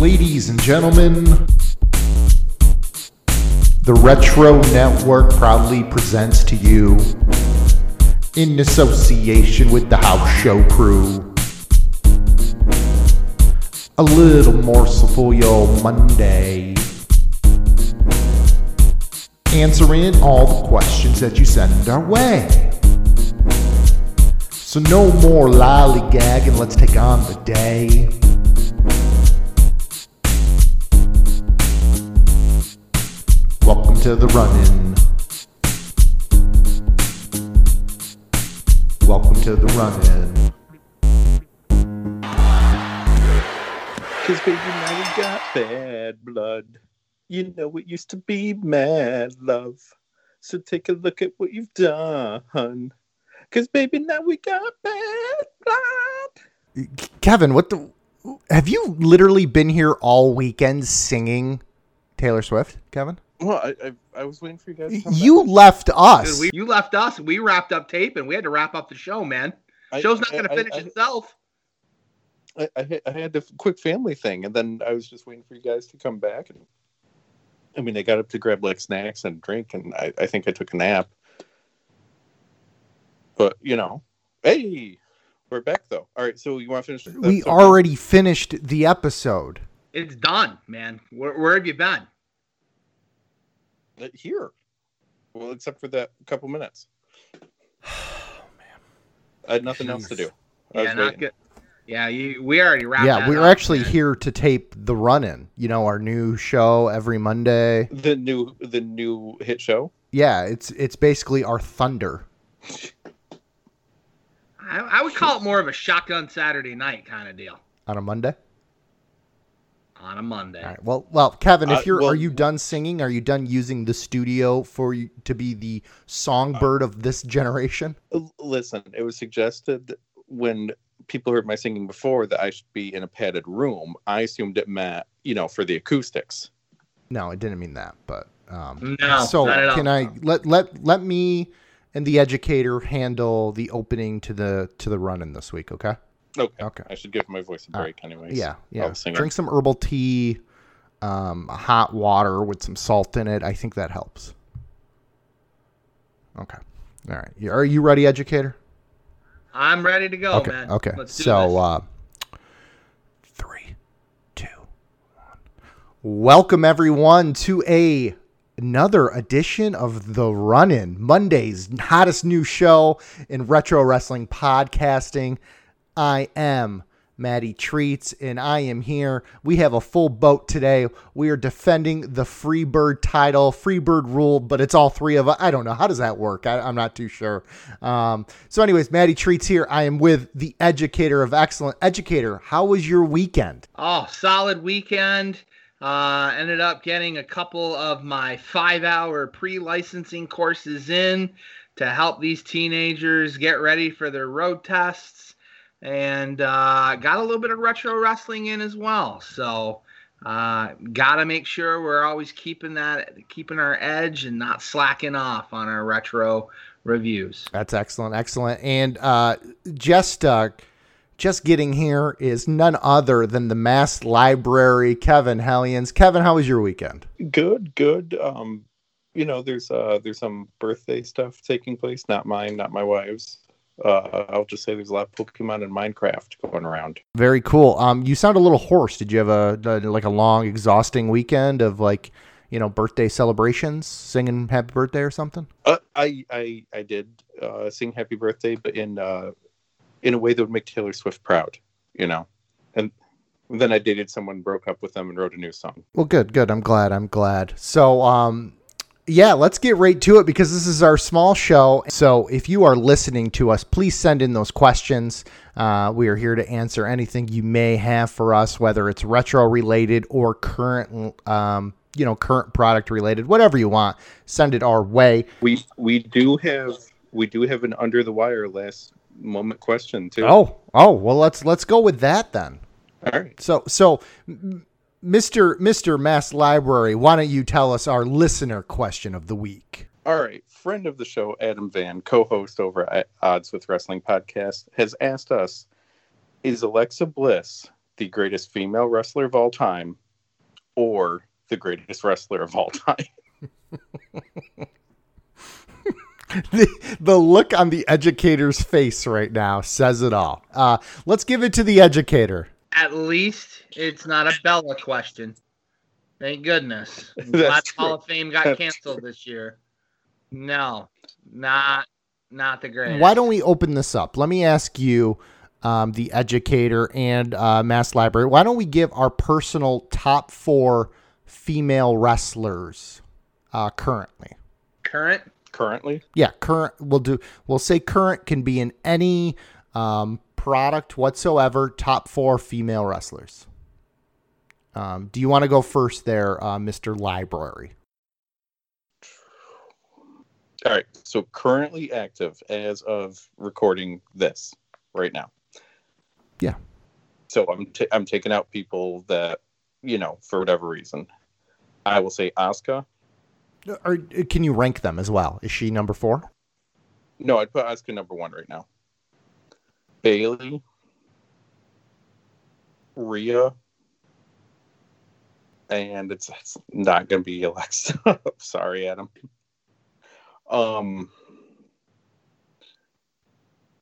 Ladies and gentlemen, the Retro Network proudly presents to you, in association with the House Show crew, a little morsel for your Monday. Answering all the questions that you send our way. So no more lollygagging, let's take on the day. Welcome to the run-in. Welcome to the run-in. Cause baby, now we got bad blood. You know it used to be mad love. So take a look at what you've done. Cause baby, now we got bad blood. Kevin, what the? Have you literally been here all weekend singing Taylor Swift, Kevin? Well, I, I, I was waiting for you guys. To come You left us. Dude, we, you left us. We wrapped up tape, and we had to wrap up the show, man. back. Show's not going to finish I, itself. I, I, had- I had a quick family thing, and then I was just waiting for you guys to come back. And I mean, I got up to grab like snacks and drink, and I, I think I took a nap. But you know, hey, we're back though. All right, so you want to finish? the we episode? already finished the episode. It's done, man. Where, where have you been? Here. Well, except for that couple minutes. Oh, man. I had nothing else to do. I Yeah, not good. Yeah, you, we already wrapped. yeah, that we were up, actually man. here to tape the run-in. You know, our new show every Monday. The new the new hit show. Yeah, it's it's basically our thunder. I, I would call it more of a shotgun Saturday night kind of deal on a Monday. On a Monday. All right. Well, well, Kevin, if Uh, you're well- are you done singing? Are you done using the studio for you to be the songbird of this generation? Listen, it was suggested when people heard my singing before that I should be in a padded room. I assumed it meant, you know, for the acoustics. No, it didn't mean that, but um, No, so not at all. can I let let let me and the educator handle the opening to the to the run in this week? Okay. Okay. Okay. I should give my voice a All break anyways. Yeah, yeah. I'll sing it. Drink some herbal tea, um, hot water with some salt in it. I think that helps. Okay. All right. Are you ready, educator? I'm ready to go, okay. man. Okay. Let's do so, this. uh, three, two, one. Welcome everyone to a another edition of the Run In Monday's hottest new show in retro wrestling podcasting. I am Matty Treats, and I am here. We have a full boat today. We are defending the Freebird title, Freebird rule, but it's all three of us. I don't know. How does that work? I, I'm not too sure. Um, so, anyways, Matty Treats here. I am with the educator of excellent. Educator, how was your weekend? Oh, solid weekend. Uh, ended up getting a couple of my five hour pre licensing courses in to help these teenagers get ready for their road tests. And uh, got a little bit of retro wrestling in as well. So, uh, gotta make sure we're always keeping that, keeping our edge and not slacking off on our retro reviews. That's excellent, excellent. And uh, just uh, just getting here is none other than the Masked Library, Kevin Hellions. Kevin, how was your weekend? Good, good. Um, you know, there's uh there's some birthday stuff taking place, not mine, not my wife's. Uh, I'll just say there's a lot of Pokemon and Minecraft going around. Very cool. Um, you sound a little hoarse. Did you have a, a like a long, exhausting weekend of like, you know, birthday celebrations, singing happy birthday or something? Uh, I I I did uh, sing Happy Birthday, but in uh, in a way that would make Taylor Swift proud, you know. And then I dated someone, broke up with them, and wrote a new song. Well, good, good. I'm glad. I'm glad. So, um, yeah, let's get right to it because this is our small show. So, if you are listening to us, please send in those questions. Uh, we are here to answer anything you may have for us, whether it's retro related or current, um, you know, current product related, whatever you want. Send it our way. We we do have we do have an under the wire last moment question too. Oh, oh, well, let's let's go with that then. all right. So, so, Mr. Mr. Masked Library, why don't you tell us our listener question of the week? All right. Friend of the show, Adam Van, co host over at Odds with Wrestling podcast, has asked us Is Alexa Bliss the greatest female wrestler of all time or the greatest wrestler of all time. the, the look on the educator's face right now says it all. Uh, let's give it to the educator. At least it's not a Bella question. Thank goodness. That's Glad. Hall of Fame got canceled this year. No, not not the greatest. Why don't we open this up? Let me ask you, um, the educator and uh, Masked Library, why don't we give our personal top four female wrestlers uh, currently? current? Currently, Yeah, current. We'll do. We'll say current can be in any um, product whatsoever. Top four female wrestlers. Um, do you want to go first there, uh, Mister Library? all right. So currently active as of recording this right now. Yeah. So I'm ta I'm taking out people that you know for whatever reason. I will say Asuka. Or can you rank them as well? Is she number four? No, I'd put Asuka number one right now. Bayley, Rhea, and it's, it's not going to be Alexa. Sorry, Adam. Um,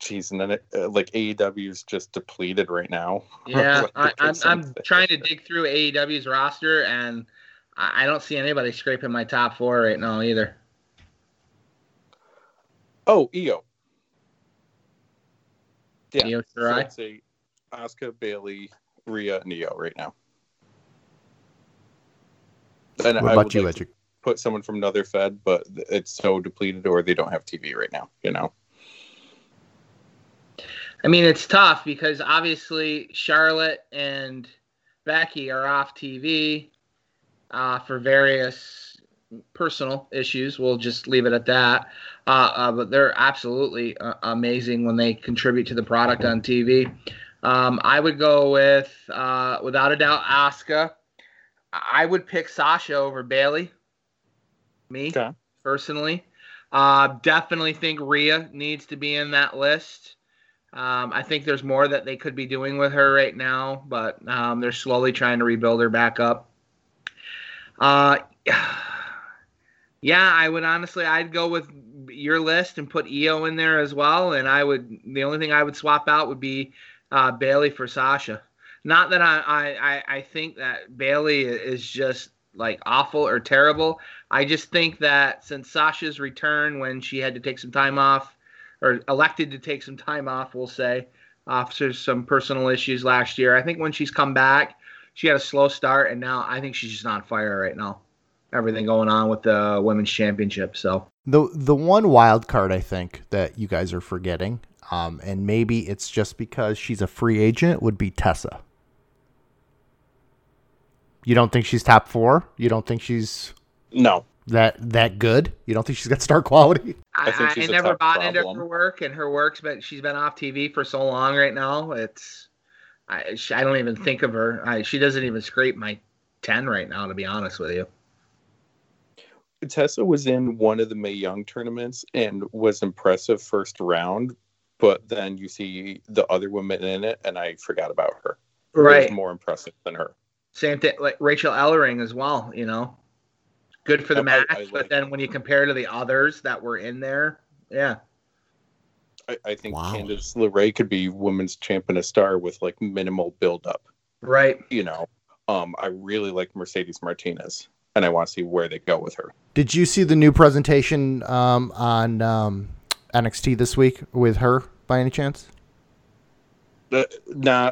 jeez, and then it, uh, like AEW is just depleted right now. Yeah, Like, I, to I'm I'm trying to dig through AEW's roster, and I I don't see anybody scraping my top four right now either. Oh, Io. Yeah, Io So Shirai? I'd say Asuka, Bayley, Rhea, Neo right now. And What I about would you, like to Edu? put someone from another Fed, but it's so depleted or they don't have TV right now. You know. I mean, it's tough because obviously Charlotte and Becky are off TV uh, for various personal issues. We'll just leave it at that. Uh, uh, but they're absolutely uh, amazing when they contribute to the product on TV. Um, I would go with, uh, without a doubt, Asuka. I would pick Sasha over Bayley. Me Okay. personally. Uh, definitely think Rhea needs to be in that list. Um, I think there's more that they could be doing with her right now, but um, they're slowly trying to rebuild her back up. Uh, yeah, I would honestly, I'd go with your list and put Io in there as well. And I would, the only thing I would swap out would be uh, Bayley for Sasha. Not that I, I, I, think that Bayley is just like awful or terrible. I just think that since Sasha's return when she had to take some time off, or elected to take some time off, we'll say, after some personal issues last year, I think when she's come back, she had a slow start, and now I think she's just on fire right now. Everything going on with the women's championship. So The the one wild card I think that you guys are forgetting, um, and maybe it's just because she's a free agent, would be Tessa. You don't think she's top four? You don't think she's No. that that good? You don't think she's got star quality? I, I think I, she's a never tough bought into her work, and her work's been she's been off TV for so long right now. It's I, she, I don't even think of her. I, she doesn't even scrape my ten right now, to be honest with you. Tessa was in one of the Mae Young tournaments and was impressive first round, but then you see the other women in it, and I forgot about her. Who was Right. more impressive than her. Same thing like Rachel Ellering as well, you know. Good for the I- match, I but like- then when you compare to the others that were in there, yeah. I, I think Wow. Candice LeRae could be women's champion a star with like minimal build up. Right. You know, um, I really like Mercedes Martinez, and I want to see where they go with her. Did you see the new presentation um, on um, NXT this week with her by any chance? Uh, nah,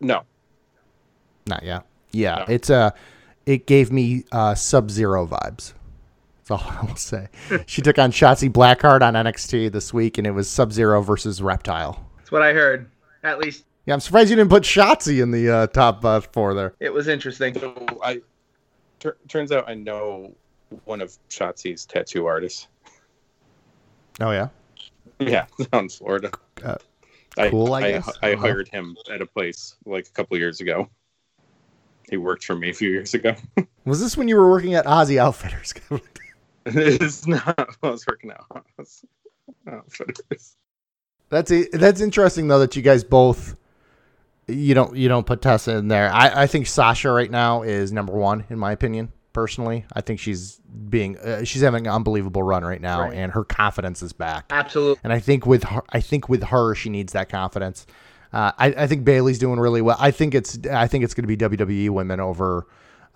no, Not yet. Yeah, No. it's a. It gave me uh, Sub Zero vibes. That's all I will say. she took on Shotzi Blackheart on NXT this week, and it was Sub Zero versus Reptile. That's what I heard. At least Yeah, I'm surprised you didn't put Shotzi in the uh, top uh, four there. it was interesting. So I tur- turns out I know one of Shotzi's tattoo artists. Oh yeah, Yeah, down in Florida. Uh, cool, I guess. I, Uh-huh. hired him at a place like a couple years ago. He worked for me a few years ago. was this when you were working at Ozzy Outfitters? it's not. I was working out. Outfitters. that's a, that's interesting though that you guys both you don't you don't put Tessa in there. I, I think Sasha right now is number one in my opinion. Personally, I think she's being uh, she's having an unbelievable run right now, Right. and her confidence is back. Absolutely. And I think with her, I think with her, she needs that confidence. Uh, I, I think Bayley's doing really well. I think it's I think it's going to be WWE women over.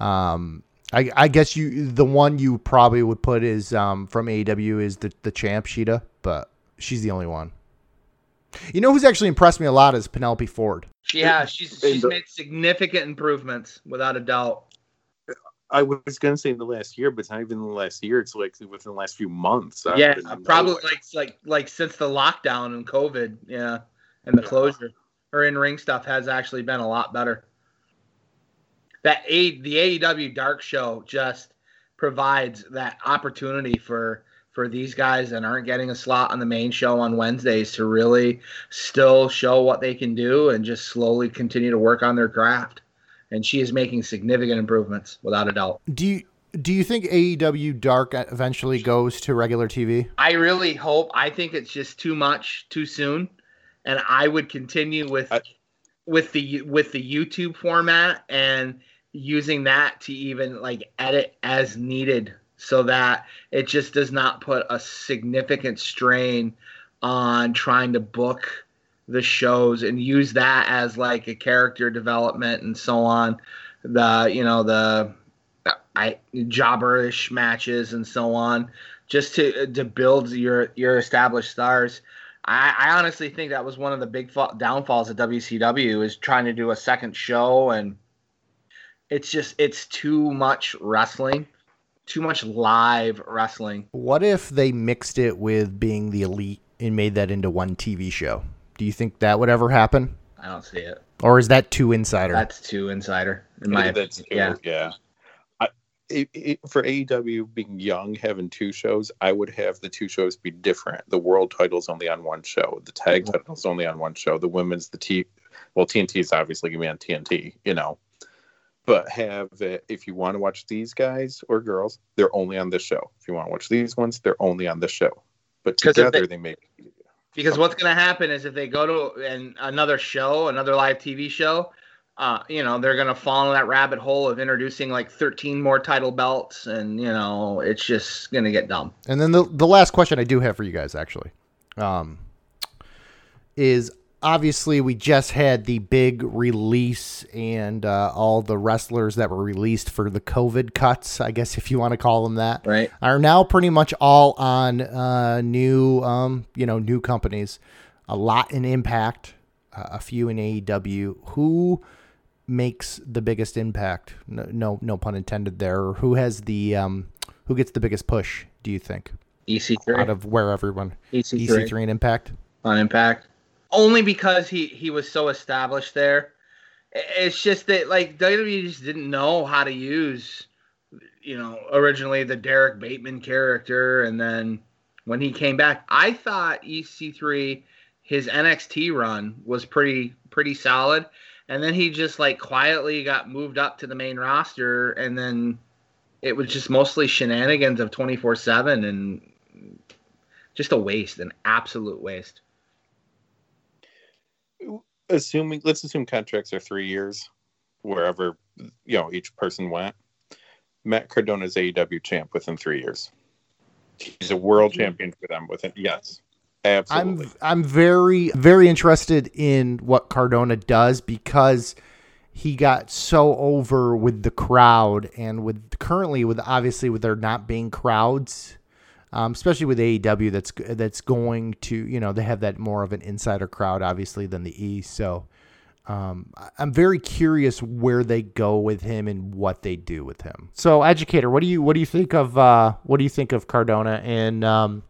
Um, I, I guess you the one you probably would put is um, from AEW is the the champ Shida, but she's the only one. You know who's actually impressed me a lot is Penelope Ford. Yeah, she's she's uh, made significant improvements without a doubt. I was gonna say in the last year, but it's not even in the last year. It's like within the last few months. I've yeah, probably nowhere. like like like since the lockdown and COVID, yeah, and the Yeah. closure. Her in ring stuff has actually been a lot better. That a the AEW Dark Show just provides that opportunity for for these guys that aren't getting a slot on the main show on Wednesdays to really still show what they can do and just slowly continue to work on their craft. And she is making significant improvements without a doubt. Do you do you think AEW Dark eventually goes to regular TV? I really hope. I think it's just too much too soon, and I would continue with I- with the with the YouTube format and using that to even like edit as needed, so that it just does not put a significant strain on trying to book the shows and use that as like a character development and so on. The you know the I jobberish matches and so on just to to build your your established stars. I, I honestly think that was one of the big fa- downfalls of WCW is trying to do a second show and it's just it's too much wrestling, too much live wrestling. What if they mixed it with being the elite and made that into one TV show? Do you think that would ever happen? I don't see it. Or is that too insider? That's too insider in my that's opinion. Yeah. yeah. I, it, it, for AEW being young, having two shows, I would have the two shows be different. The world title's only on one show. The tag Mhm. title's only on one show. The women's, the T, well, TNT is obviously gonna be on TNT, you know. But have it if you want to watch these guys or girls, they're only on this show. If you want to watch these ones, they're only on this show. But together, they- they, make. Because what's going to happen is if they go to an, another show, another live TV show, uh, you know, they're going to fall in that rabbit hole of introducing like 13 more title belts, and you know, it's just going to get dumb. And then the the last question I do have for you guys actually, um, is obviously we just had the big release and uh, all the wrestlers that were released for the COVID cuts, I guess if you want to call them that, Right. are now pretty much all on uh, new, um, you know, new companies. A lot in Impact, uh, a few in AEW. Who makes the biggest impact? No, no, no pun intended there. Who has the um, who gets the biggest push? Do you think EC3. out of where everyone EC3. EC3 and Impact? on Impact, only because he he was so established there. It's just that like WWE just didn't know how to use, you know, originally the Derrick Bateman character, and then when he came back, I thought EC3 his NXT run was pretty pretty solid, and then he just like quietly got moved up to the main roster, and then it was just mostly shenanigans of twenty four seven and just a waste, an absolute waste. Assuming let's assume contracts are three years, wherever you know each person went. Matt Cardona's AEW champ within three years. He's a world champion for them within yes, absolutely. I'm I'm very very interested in what Cardona does because he got so over with the crowd and with currently with obviously with there not being crowds, um, especially with AEW that's that's going to you know they have that more of an insider crowd obviously than the E. So um, I'm very curious where they go with him and what they do with him. So educator, what do you what do you think of uh, what do you think of Cardona and um,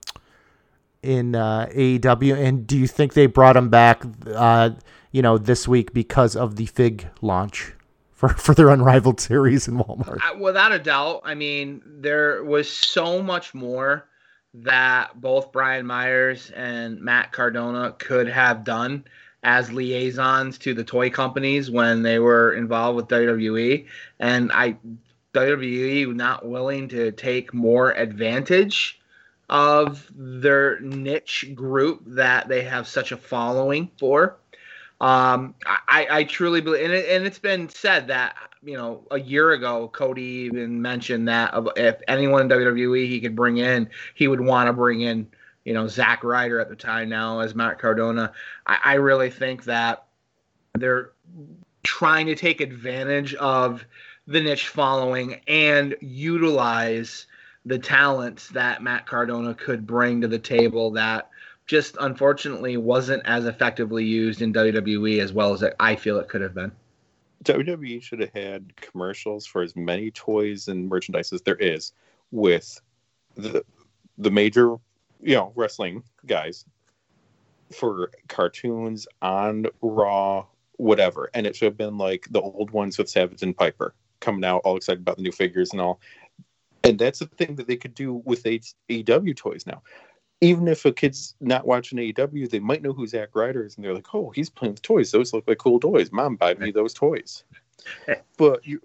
in uh, AEW, and do you think they brought him back, uh, you know, this week because of the Fig launch for for their unrivaled series in Walmart? Without a doubt. I mean, there was so much more that both Brian Myers and Matt Cardona could have done as liaisons to the toy companies when they were involved with WWE, and I WWE not willing to take more advantage of their niche group that they have such a following for. Um, I, I truly believe, and, it, and it's been said that you know a year ago, Cody even mentioned that if anyone in WWE he could bring in, he would want to bring in you know Zack Ryder at the time now as Matt Cardona. I, I really think that they're trying to take advantage of the niche following and utilize the talents that Matt Cardona could bring to the table that just unfortunately wasn't as effectively used in WWE as well as I feel it could have been. WWE should have had commercials for as many toys and merchandise as there is with the the major, you know, wrestling guys for cartoons on Raw, whatever. And it should have been like the old ones with Savage and Piper coming out, all excited about the new figures and all. And that's the thing that they could do with AEW toys now. Even if a kid's not watching AEW, they might know who Zack Ryder is, and they're like, "Oh, he's playing with toys. Those look like cool toys. Mom, buy me those toys." but you,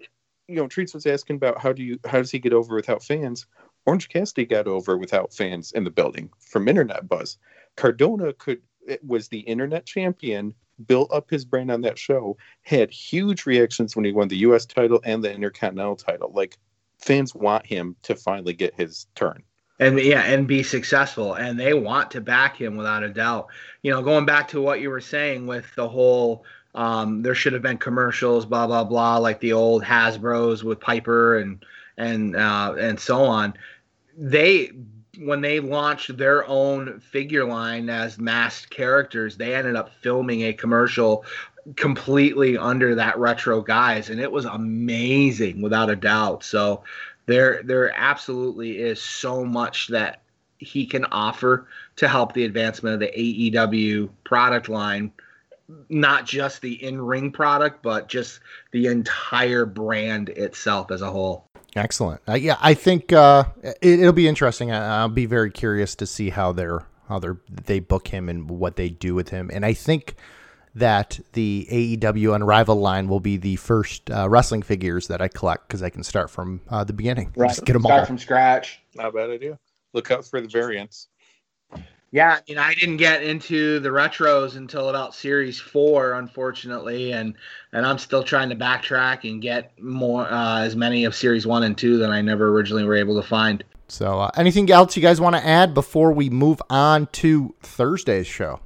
you know, Treats was asking about how do you how does he get over without fans? Orange Cassidy got over without fans in the building from internet buzz. Cardona could was the internet champion built up his brand on that show, had huge reactions when he won the US title and the Intercontinental title. Like fans want him to finally get his turn. And yeah, and be successful. And they want to back him without a doubt. You know, going back to what you were saying with the whole um, there should have been commercials, blah blah blah, like the old Hasbro's with Piper and and uh, and so on. They when they launched their own figure line as masked characters, they ended up filming a commercial completely under that retro guise and it was amazing without a doubt. So there there absolutely is so much that he can offer to help the advancement of the AEW product line not just the in-ring product but just the entire brand itself as a whole. Excellent. Uh, yeah, I think uh, it, will be interesting. I, will be very curious to see how they're how they they book him and what they do with him. And I think that the AEW Unrivaled line will be the first uh, wrestling figures that I collect because I can start from uh, the beginning. Right. Just get them start all from scratch. Not a bad idea. Look out for the variants. Yeah, you know, I didn't get into the retros until about series four, unfortunately, and and I'm still trying to backtrack and get more uh, as many of series one and two than I never originally were able to find. So, uh, anything else you guys want to add before we move on to Thursday's show?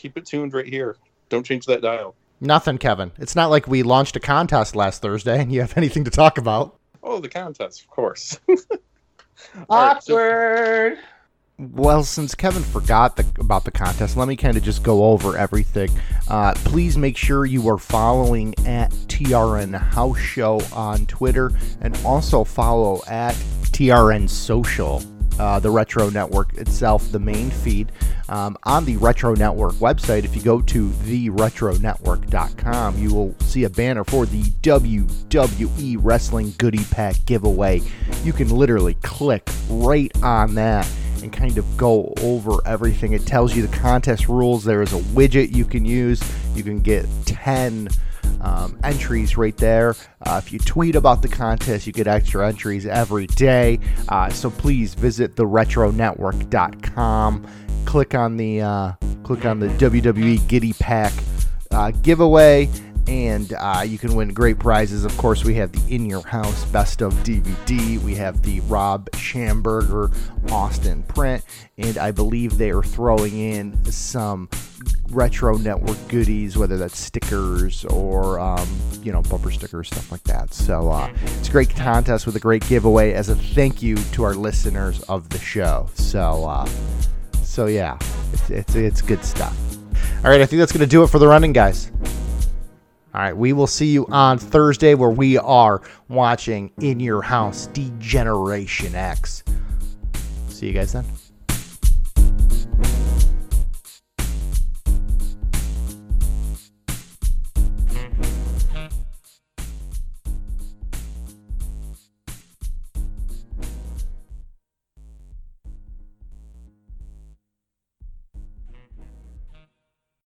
Keep it tuned right here. Don't change that dial. Nothing, Kevin. It's not like we launched a contest last Thursday and you have anything to talk about. Oh, the contest, of course. Awkward. well, since Kevin forgot the, about the contest, let me kind of just go over everything. Uh, please make sure you are following at TRN House Show on Twitter and also follow at TRN Social. Uh, the Retro Network itself, the main feed. Um, on the Retro Network website, if you go to theretronetwork.com, you will see a banner for the WWE Wrestling Goodie Pack giveaway. You can literally click right on that and kind of go over everything. It tells you the contest rules. There is a widget you can use. You can get 10 um, entries right there. Uh, if you tweet about the contest, you get extra entries every day. Uh, so please visit theretronetwork.com. Click on the uh, click on the WWE Goodie Pack uh, giveaway and uh, you can win great prizes. Of course, we have the In Your House Best of DVD. We have the Rob Schamberger Austin print, and I believe they are throwing in some retro network goodies, whether that's stickers or um, you know bumper stickers, stuff like that. So uh, it's a great contest with a great giveaway as a thank you to our listeners of the show. So uh, so yeah, it's, it's it's good stuff. All right, I think that's gonna do it for the running, guys. All right, we will see you on Thursday where we are watching In Your House D-Generation X. See you guys then.